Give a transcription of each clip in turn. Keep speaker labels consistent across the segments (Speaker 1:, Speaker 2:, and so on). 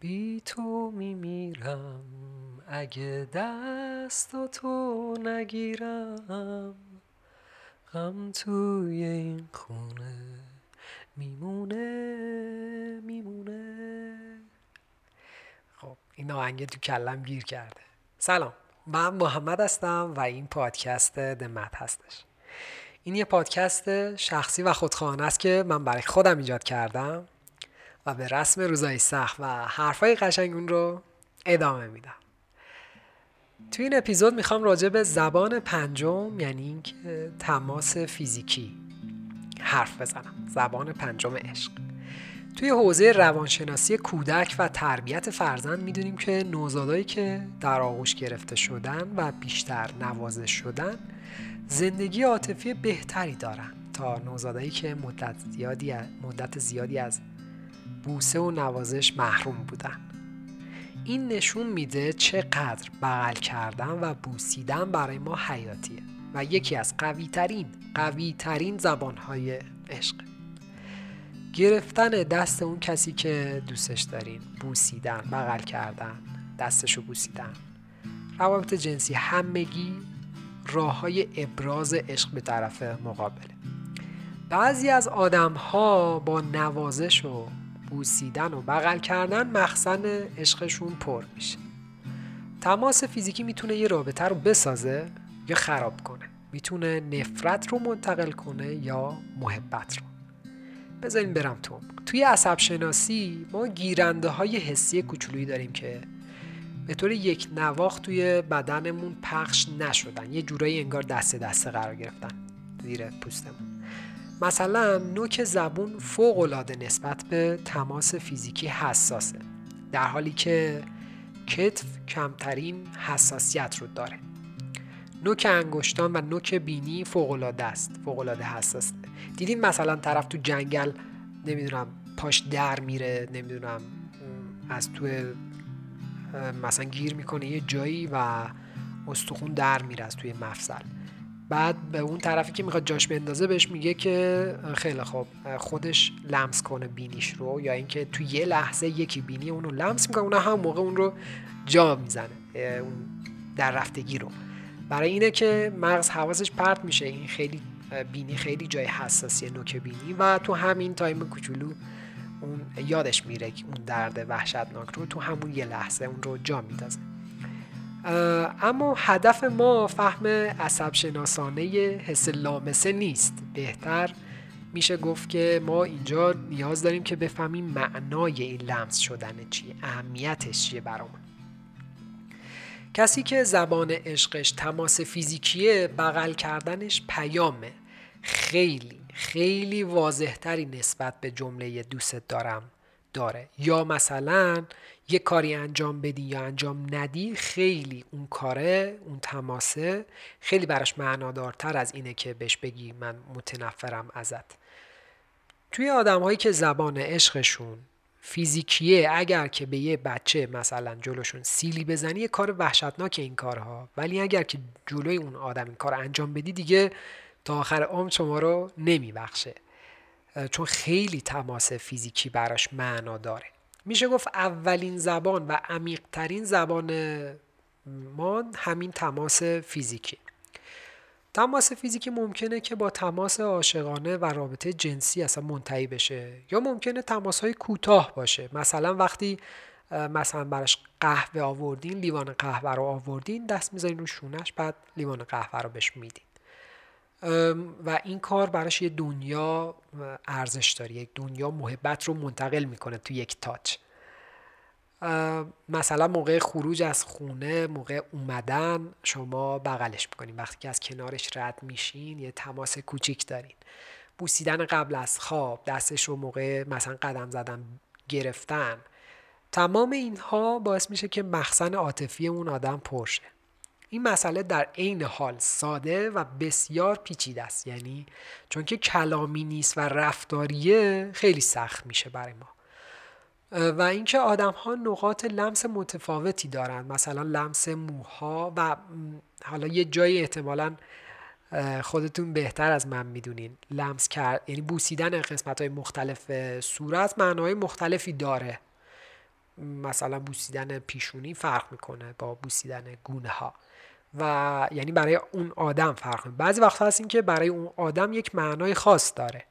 Speaker 1: بی تو میمیرم. اگه دست تو نگیرم غم توی این خونه میمونه میمونه. خب این آهنگ تو کلم گیر کرده. سلام من محمد هستم و این پادکست دمت هستش. این یه پادکست شخصی و خودخواهانه است که من برای خودم ایجاد کردم. و به رسم روزای سخت و حرفای قشنگ اون رو ادامه میدم. تو این اپیزود می‌خوام راجع به زبان پنجم یعنی اینکه تماس فیزیکی حرف بزنم. زبان پنجم عشق. توی حوزه روانشناسی کودک و تربیت فرزند می‌دونیم که نوزادایی که در آغوش گرفته شدن و بیشتر نوازش شدن زندگی عاطفی بهتری دارن تا نوزادایی که مدت زیادی مدت زیادی از بوسه و نوازش محروم بودن. این نشون میده چقدر بغل کردن و بوسیدن برای ما حیاتیه و یکی از قوی ترین قوی ترین زبان های عشق. گرفتن دست اون کسی که دوستش دارین بوسیدن بغل کردن دستشو بوسیدن. روابط جنسی همگی راه های ابراز عشق به طرف مقابله. بعضی از آدم ها با نوازش و بوسیدن و بغل کردن مخزن عشقشون پر میشه. تماس فیزیکی می‌تونه یه رابطه رو بسازه یا خراب کنه. می‌تونه نفرت رو منتقل کنه یا محبت رو. بذارین برم تو توی عصب شناسی ما گیرنده های حسی کوچولویی داریم که به طور یک نواخت توی بدنمون پخش نشدن. یه جورایی انگار دست دسته قرار گرفتن زیر پوستمون. مثلا نوک زبون فوق العاده نسبت به تماس فیزیکی حساسه در حالی که کتف کمترین حساسیت رو داره. نوک انگشتان و نوک بینی فوق العاده است فوق العاده حساسه. دیدین مثلا طرف تو جنگل نمی‌دونم پاش در میره نمی‌دونم از تو مثلا گیر می‌کنه یه جایی و استخون در میره از توی مفصل. بعد به اون طرفی که می‌خواد جاش بندازه بهش میگه که خیلی خوب خودش لمس کنه بینیش رو یا اینکه تو یه لحظه یکی بینی اونو لمس می‌کنه اون هم موقع اون رو جا می‌زنه اون در رفتگی رو. برای اینه که مغز حواسش پرت میشه این خیلی بینی خیلی جای حساسی نوک بینی و تو همین تایم کوچولو اون یادش میره که اون درد وحشتناک رو تو همون یه لحظه اون رو جا میندازه. اما هدف ما فهم عصب شناسانه حس لامسه نیست. بهتر میشه گفت که ما اینجا نیاز داریم که بفهمیم معنای این لمس شدن چیه اهمیتش چیه برامون. کسی که زبان عشقش تماس فیزیکیه بغل کردنش پیامه. خیلی خیلی واضحتری نسبت به جمله دوست دارم. داره. یا مثلا یه کاری انجام بدی یا انجام ندی خیلی اون کاره اون تماسه خیلی براش معنادارتر از اینه که بهش بگی من متنفرم ازت. توی آدم هایی که زبان عشقشون فیزیکیه اگر که به یه بچه مثلا جلوشون سیلی بزنی یه کار وحشتناک این کارها. ولی اگر که جلوی اون آدم این کار انجام بدی دیگه تا آخر عمر شما رو نمیبخشه. چون خیلی تماس فیزیکی براش معنا داره. میشه گفت اولین زبان و عمیقترین زبان ما همین تماس فیزیکی. تماس فیزیکی ممکنه که با تماس عاشقانه و رابطه جنسی اصلا منتهی بشه یا ممکنه تماس های کوتاه باشه. مثلا وقتی مثلا براش قهوه آوردین لیوان قهوه رو آوردین دست می‌ذارین رو شونش بعد لیوان قهوه رو بهش میدین. و این کار براش یه دنیا ارزش داره. یک دنیا محبت رو منتقل می‌کنه تو یک تاچ مثلا موقع خروج از خونه موقع اومدن شما بغلش می‌کنین. وقتی که از کنارش رد میشین یه تماس کوچیک دارین. بوسیدن قبل از خواب دستش رو موقع مثلا قدم زدن گرفتن. تمام اینها باعث میشه که مخزن عاطفی اون آدم پرشه این مسئله در عین حال ساده و بسیار پیچیده است. یعنی چون که کلامی نیست و رفتاریه خیلی سخت میشه برای ما. و اینکه آدم ها نقاط لمس متفاوتی دارند مثلا لمس موها و حالا یه جایی احتمالا خودتون بهتر از من می‌دونین. لمس کرد یعنی بوسیدن قسمت های مختلف صورت معنای مختلفی داره. مثلا بوسیدن پیشونی فرق می‌کنه با بوسیدن گونه ها و یعنی برای اون آدم فرق می‌کنه. بعضی وقتا هست این که برای اون آدم یک معنای خاص داره.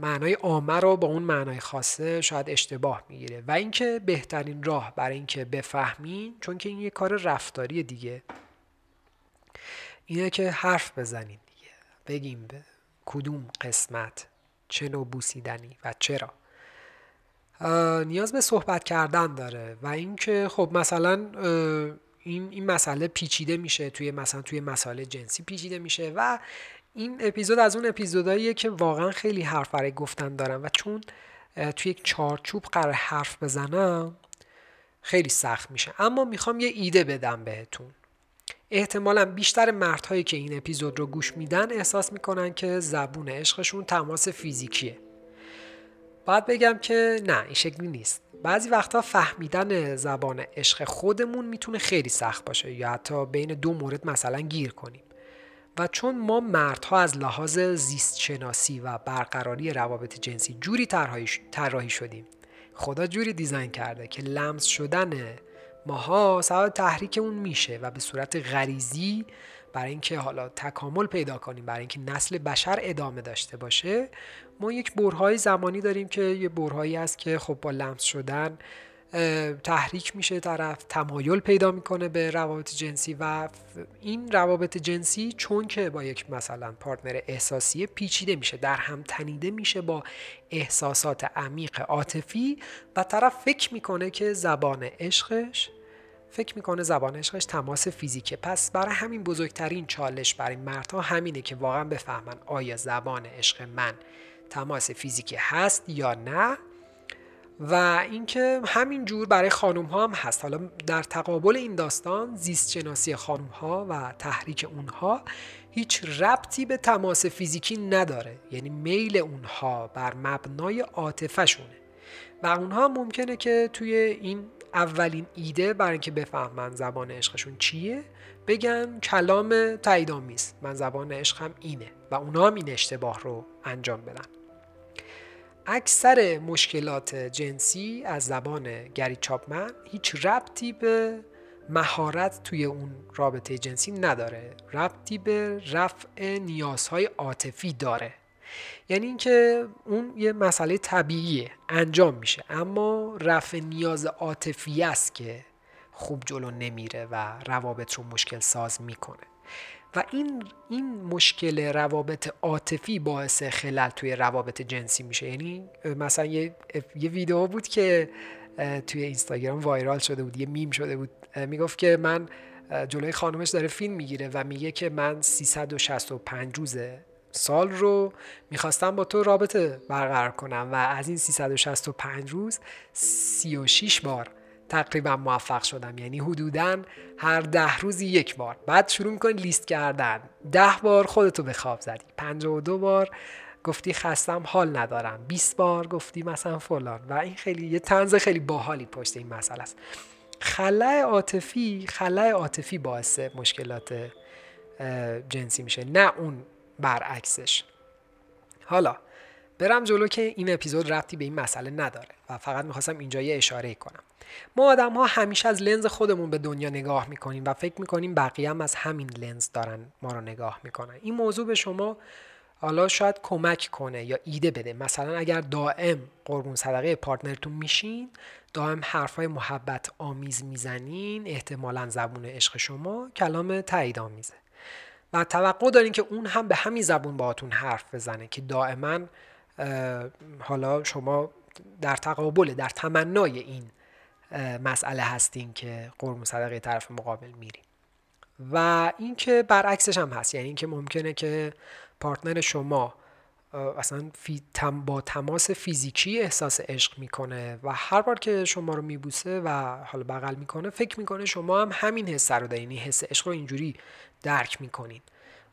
Speaker 1: معنای عامه رو با اون معنای خاصه شاید اشتباه می‌گیره. و اینکه بهترین راه برای اینکه بفهمین چون که این یه کار رفتاری دیگه. اینه که حرف بزنین دیگه. بگیم به کدوم قسمت چه نوع بوسیدنی و چرا. نیاز به صحبت کردن داره. و اینکه خب مثلا این این مسئله پیچیده میشه توی مثلا توی مسائل جنسی پیچیده میشه و این اپیزود از اون اپیزودهاییه که واقعا خیلی حرف برای گفتن دارم و چون توی یک چارچوب قرار حرف بزنم خیلی سخت میشه. اما می‌خوام یه ایده بدم بهتون. احتمالا بیشتر مردهایی که این اپیزود رو گوش میدن احساس می‌کنن که زبون عشقشون تماس فیزیکیه. باید بگم که نه این شکلی نیست. بعضی وقتا فهمیدن زبان عشق خودمون می‌تونه خیلی سخت باشه یا حتی بین دو مورد مثلا گیر کنیم. و چون ما مردها از لحاظ زیست شناسی و برقراری روابط جنسی جوری طراحی شدیم. خدا جوری دیزاین کرده که لمس شدن ماها سبب تحریک اون میشه و به صورت غریزی برای اینکه حالا تکامل پیدا کنیم برای اینکه نسل بشر ادامه داشته باشه ما یک برهای زمانی داریم که یه برهایی هست که خب با لمس شدن تحریک میشه طرف تمایل پیدا می‌کنه به روابط جنسی و این روابط جنسی چون که با یک مثلا پارتنر احساسی پیچیده میشه در هم تنیده میشه با احساسات عمیق عاطفی و طرف فکر می‌کنه که زبان عشقش فکر می‌کنه زبان عشقش تماس فیزیکه. پس برای همین بزرگترین چالش برای مردها همینه که واقعا بفهمن آیا زبان عشق من تماس فیزیکی هست یا نه. و اینکه همین جور برای خانم ها هم هست. حالا در تقابل این داستان زیست شناسی خانم ها و تحریک اونها هیچ ربطی به تماس فیزیکی نداره. یعنی میل اونها بر مبنای عاطفهشونه. و اونها ممکنه که توی این اولین ایده برای اینکه بفهمن زبان عشقشون چیه بگن کلام تاییدآمیز من زبان عشقم اینه و اونها هم این اشتباه رو انجام بدن. اکثر مشکلات جنسی از زبان گری چاپمن هیچ ربطی به مهارت توی اون رابطه جنسی نداره. ربطی به رفع نیازهای عاطفی داره. یعنی اینکه اون یه مسئله طبیعیه انجام میشه. اما رفع نیاز عاطفی است که خوب جلو نمیره و روابط رو مشکل ساز می‌کنه. و این این مشکل روابط عاطفی باعث خلل توی روابط جنسی میشه. یعنی مثلا یه, یه ویدیو بود که توی اینستاگرام وایرال شده بود یه میم شده بود. می‌گفت که من جلوی خانمش داره فیلم می‌گیره و میگه که من 365 روز سال رو می‌خواستم با تو رابطه برقرار کنم و از این 365 روز 36 بار تقریبا موفق شدم. یعنی حدودا هر ده روزی یک بار. بعد شروع می‌کنی لیست کردن. ده بار خودتو به خواب زدی. 52 بار گفتی خستم حال ندارم. 20 بار گفتی مثلا فلان. و این خیلی یه تنز خیلی باحالی پشت این مسئله است. خلای عاطفی خلای عاطفی باعث مشکلات جنسی میشه. نه اون برعکسش. حالا برم جلو که این اپیزود ربطی به این مسئله نداره و فقط می‌خواستم اینجا یه اشاره کنم. ما آدم ها همیشه از لنز خودمون به دنیا نگاه می‌کنیم و فکر می‌کنیم بقیه هم از همین لنز دارن ما رو نگاه می‌کنن. این موضوع به شما حالا شاید کمک کنه یا ایده بده. مثلا اگر دائم قربون صدقه پارتنرتون میشین دائم حرفای محبت آمیز می‌زنین احتمالا زبون عشق شما کلام تایید آمیزه. توقع دارین که اون هم به همین زبون باهاتون حرف بزنه که دائما حالا شما در تقابل در تمنای این مسئله هستین که قرم صدقه طرف مقابل میرین. و اینکه برعکسش هم هست. یعنی اینکه ممکنه که پارتنر شما اصلا با تماس فیزیکی احساس عشق می‌کنه و هر بار که شما رو میبوسه و حالا بغل می‌کنه فکر می‌کنه شما هم همین حس رو دارین حس عشق رو اینجوری درک می‌کنین.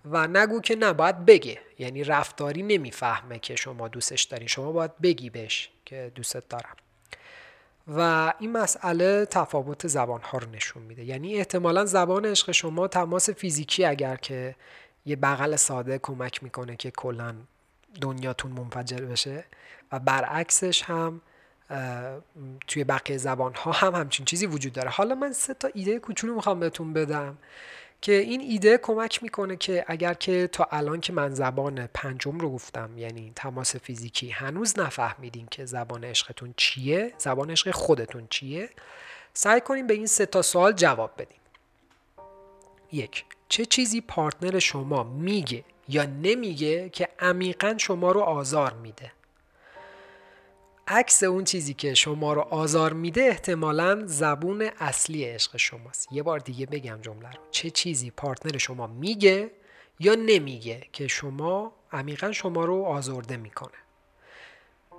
Speaker 1: و نگو که نباید بگه. یعنی رفتاری نمی‌فهمه که شما دوستش دارین. شما باید بگی بهش که دوستت دارم. و این مسئله تفاوت زبان ها رو نشون میده. یعنی احتمالا زبان عشق شما تماس فیزیکی اگر که یه بغل ساده کمک می‌کنه که کلا دنیاتون منفجر بشه و برعکسش هم توی بقیه زبان ها هم همچین چیزی وجود داره. حالا من سه تا ایده کوچولو می‌خوام بهتون بدم که این ایده کمک می‌کنه که اگر که تا الان که من زبان پنجم رو گفتم یعنی تماس فیزیکی هنوز نفهمیدین که زبان عشقتون چیه زبان عشق خودتون چیه سعی کنیم به این سه تا سوال جواب بدیم یک چه چیزی پارتنر شما میگه یا نمیگه که عمیقا شما رو آزار میده. عکس اون چیزی که شما رو آزار میده احتمالا زبون اصلی عشق شماست. یه بار دیگه بگم جمله رو. چه چیزی پارتنر شما میگه یا نمیگه که شما عمیقا شما رو آزرده می‌کنه؟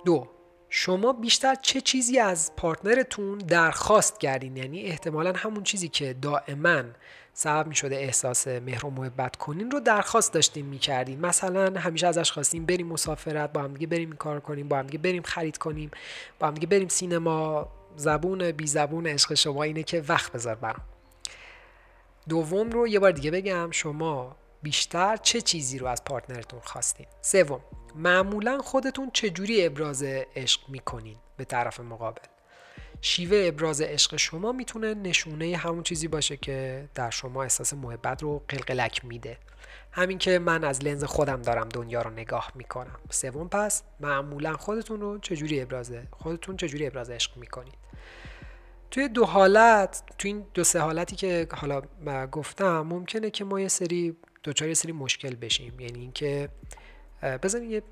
Speaker 1: دو شما بیشتر چه چیزی از پارتنرتون درخواست کردین؟ یعنی احتمالا همون چیزی که دائما سبب می شده احساس مهر و محبت کنین رو درخواست داشتیم می کردیم مثلا همیشه ازش خواستیم بریم مسافرت با هم دیگه بریم کار کنیم با هم دیگه بریم خرید کنیم با هم دیگه بریم سینما. زبون بی زبون عشق شما اینه که وقت بذار برام. دوم رو یه بار دیگه بگم شما بیشتر چه چیزی رو از پارتنرتون خواستین؟ سوم معمولا خودتون چجوری ابراز عشق می‌کنین به طرف مقابل؟ شیوه ابراز عشق شما می‌تونه نشونه همون چیزی باشه که در شما احساس محبت رو قلقلک میده. همین که من از لنز خودم دارم دنیا رو نگاه می‌کنم. سوم پس معمولا خودتون رو چجوری ابراز خودتون چجوری ابراز عشق می‌کنید؟ توی دو حالت توی این دو سه حالتی که حالا گفتم ممکنه که ما یه سری دوچار یه سری مشکل بشیم. یعنی اینکه بزنید یه,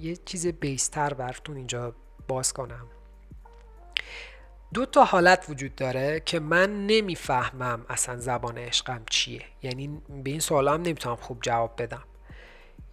Speaker 1: یه چیز بیستر براتون اینجا باز کنم. دو تا حالت وجود داره که من نمی‌فهمم اصلا زبان عشقم چیه. یعنی به این سوال هم نمی‌تونم خوب جواب بدم.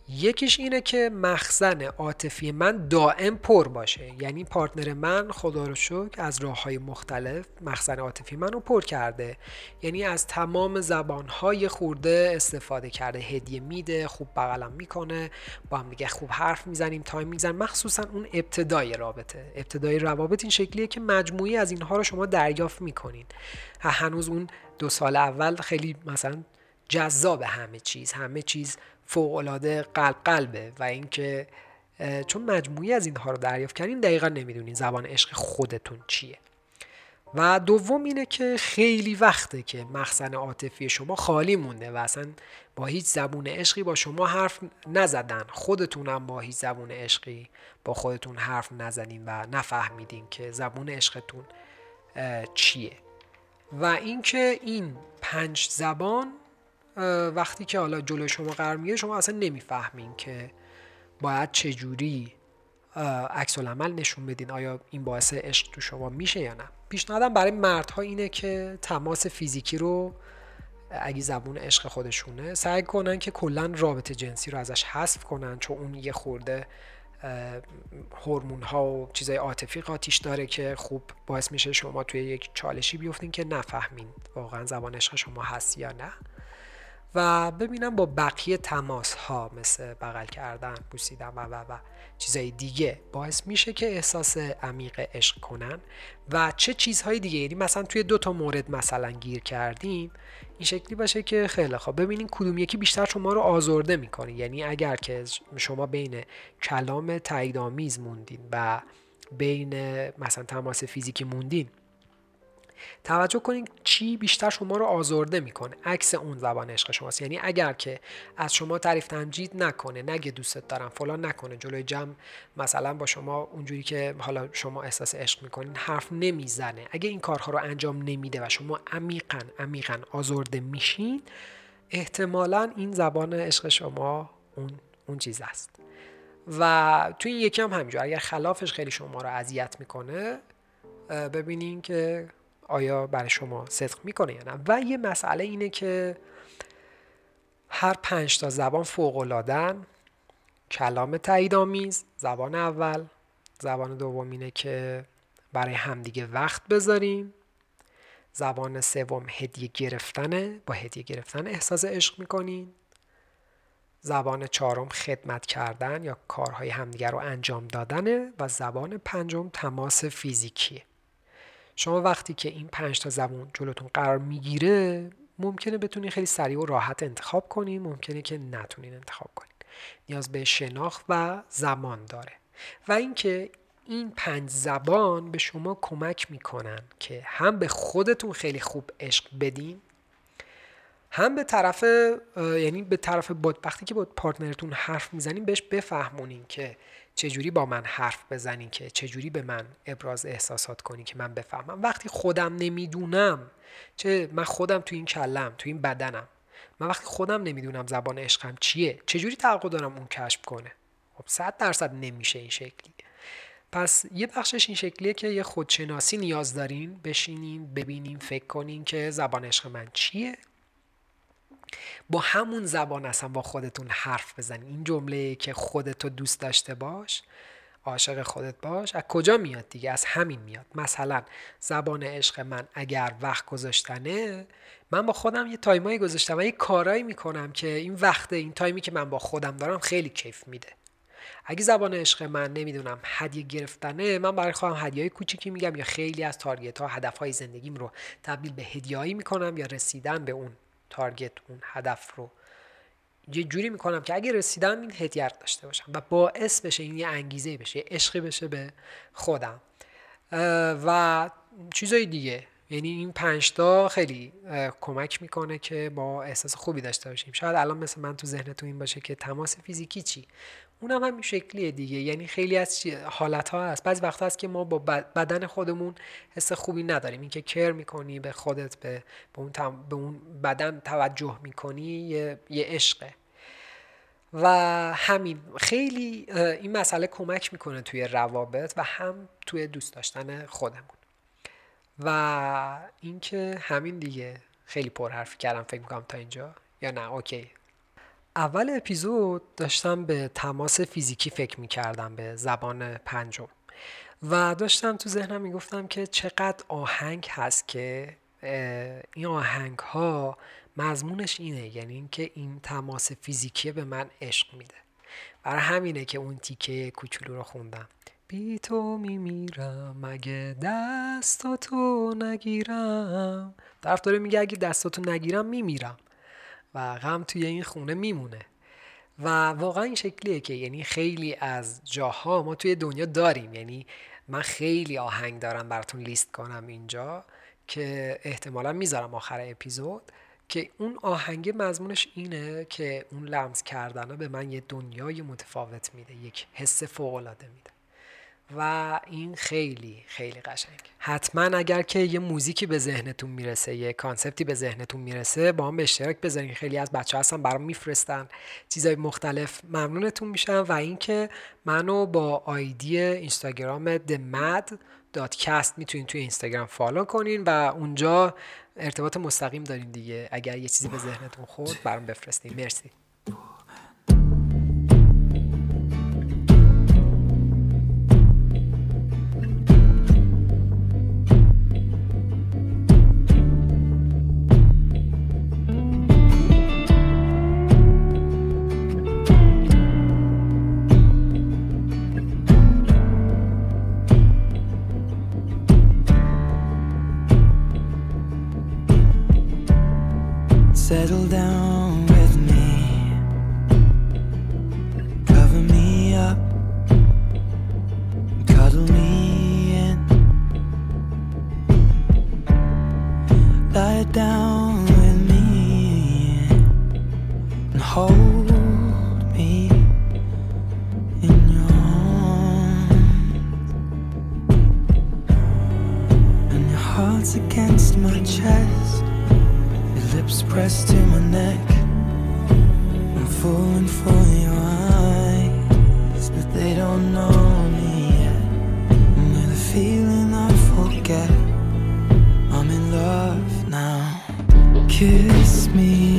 Speaker 1: یکیش اینه که مخزن عاطفی من دائم پر باشه. یعنی پارتنر من خدا رو شکر از راه های مختلف مخزن عاطفی من رو پر کرده. یعنی از تمام زبان های خورده استفاده کرده. هدیه میده خوب بغلم می‌کنه با هم دیگه خوب حرف می‌زنیم تایم میزن مخصوصا اون ابتدای رابطه. ابتدای روابط این شکلیه که مجموعی از اینها رو شما دریافت می‌کنین. هنوز اون دو سال اول خیلی مثلا جذاب همه چیز. همه چیز فوقالعاده قلب قلبه و اینکه چون مجموعی از اینها رو دریافت کردین دقیقا نمی‌دونین زبان عشق خودتون چیه. و دوم اینه که خیلی وقته که مخزن عاطفی شما خالی مونده و اصلا با هیچ زبون عشقی با شما حرف نزدن. خودتونم با هیچ زبون عشقی با خودتون حرف نزدین و نفهمیدین که زبون عشقتون چیه. و اینکه این پنج زبان وقتی که حالا جلو شما قرار میگه شما اصلا نمی‌فهمین که باید چجوری عکس عمل نشون بدین آیا این باعث عشق تو شما میشه یا نه. پیشنهادم برای مردها اینه که تماس فیزیکی رو اگه زبون عشق خودشونه سعی کنن که کلا رابطه جنسی رو ازش حذف کنن چون اون یه خورده هورمون ها و چیزای عاطفی قاتیش داره که خوب باعث میشه شما توی یک چالشی بیفتین که نفهمین واقعا زبان عشق شما هست یا نه. و ببینم با بقیه تماس ها مثل بغل کردن بوسیدن و و و چیزهای دیگه باعث میشه که احساس عمیق عشق کنن و چه چیزهای دیگه؟ یعنی مثلا توی دو تا مورد مثلا گیر کردیم این شکلی باشه که خیلی خوب. ببینین کدوم یکی بیشتر شما رو آزرده می‌کنه. یعنی اگر که شما بین کلام تاییدآمیز موندین و بین مثلا تماس فیزیکی موندین توجه کنید چی بیشتر شما رو آزرده می‌کنه. عکس اون زبان عشق شماست. یعنی اگر که از شما تعریف تمجید نکنه. نگه دوستت دارم فلان نکنه. جلوی جمع مثلا با شما اونجوری که حالا شما احساس عشق می‌کنین حرف نمی‌زنه. اگه این کارها رو انجام نمیده و شما عمیقا عمیقا آزرده میشین احتمالا این زبان عشق شما اون اون چیز است. و تو این یکی هم همینجور. اگر خلافش خیلی شما رو اذیت می‌کنه ببینین که آیا برای شما صدق می‌کنه یا نه؟ و یه مسئله اینه که هر پنج تا زبان فوق کلام تایید آمیز زبان اول. زبان دوم اینه که برای همدیگه وقت بذاریم. زبان سوم هدیه گرفتنه با هدیه گرفتن احساس عشق می‌کنین زبان چهارم خدمت کردن یا کارهای همدیگه رو انجام دادنه و زبان پنجم تماس فیزیکیه. شما وقتی که این پنج تا زبون جلوتون قرار می‌گیره ممکنه بتونین خیلی سریع و راحت انتخاب کنین ممکنه که نتونین انتخاب کنین. نیاز به شناخت و زمان داره. و اینکه این پنج زبان به شما کمک می‌کنن که هم به خودتون خیلی خوب عشق بدین هم به طرف یعنی به طرف وقتی که با پارتنرتون حرف می‌زنین بهش بفهمونین که چجوری با من حرف بزنین که چجوری به من ابراز احساسات کنی که من بفهمم؟ وقتی خودم نمی‌دونم چه من خودم تو این کلم تو این بدنم من وقتی خودم نمی‌دونم زبان عشقم چیه چجوری توقع دارم اون کشف کنه؟ خب صد درصد نمیشه این شکلی. پس یه بخشش این شکلیه که یه خودشناسی نیاز دارین بشینین ببینین فکر کنین که زبان عشق من چیه. با همون زبان اصلا با خودتون حرف بزنین این جمله که خودتو دوست داشته باش عاشق خودت باش از کجا میاد دیگه؟ از همین میاد. مثلا زبان عشق من اگر وقت گذاشتنه من با خودم یه time ایی گذاشتم و یه کارایی می‌کنم که این وقت این time ی که من با خودم دارم خیلی کیف میده. اگه زبان عشق من نمی‌دونم هدیه گرفتنه من برای خودم هدیه های کوچیکی میگم یا خیلی از target ها هدف های زندگیم رو تبدیل به هدیه‌هایی می‌کنم یا رسیدن به اون target اون هدف رو. یه جوری می‌کنم که اگه رسیدم این هدیه داشته باشم و باعث بشه این یه انگیزه بشه عشقی بشه به خودم. و چیزای دیگه. یعنی این پنجتا خیلی کمک می‌کنه که با احساس خوبی داشته باشیم. شاید الان مثل من تو ذهنتون این باشه که تماس فیزیکی چی؟ اونم هم همین شکلیه دیگه. یعنی خیلی از حالت ها هست. بعضی وقتا هست که ما با بدن خودمون حس خوبی نداریم. اینکه کر می‌کنی به خودت به, به, اون, به اون بدن توجه می‌کنی یه, یه عشقه. و همین خیلی این مسئله کمک می‌کنه توی روابط و هم توی دوست داشتن خودمون. و اینکه همین دیگه. خیلی پرحرفی کردم فکر می‌کنم تا اینجا. یا نه؟ اوکی. اول اپیزود داشتم به تماس فیزیکی فکر می‌کردم به زبان پنجم. و داشتم تو ذهنم می‌گفتم که چقدر آهنگ هست که این آهنگ ها مضمونش اینه یعنی اینکه این تماس فیزیکی به من عشق میده. برای همینه که اون تیکه کوچولو رو خوندم. بی تو میمیرم مگه دستاتو نگیرم. طرف داره میگه اگه دستاتو نگیرم میمیرم و غم توی این خونه میمونه و واقعا این شکلیه که یعنی خیلی از جاها ما توی دنیا داریم. یعنی من خیلی آهنگ دارم براتون لیست کنم اینجا که احتمالا می‌ذارم آخر اپیزود. که اون آهنگ مضمونش اینه که اون لمس کردن به من یه دنیای متفاوت میده. یک حس فوق العاده میده. و این خیلی خیلی قشنگ. حتما اگر که یه موزیکی به ذهنتون می‌رسه یه concept ی به ذهنتون می‌رسه با هم به اشتراک بذارین. خیلی از بچه‌ها هستن برام میفرستن. چیزای مختلف ممنونتون میشم. و اینکه منو با ID اینستاگرام themad.cast می‌تونین توی اینستاگرام follow کنین و اونجا ارتباط مستقیم دارین دیگه. اگر یه چیزی به ذهنتون خورد برام بفرستین. مرسی. Settle down Me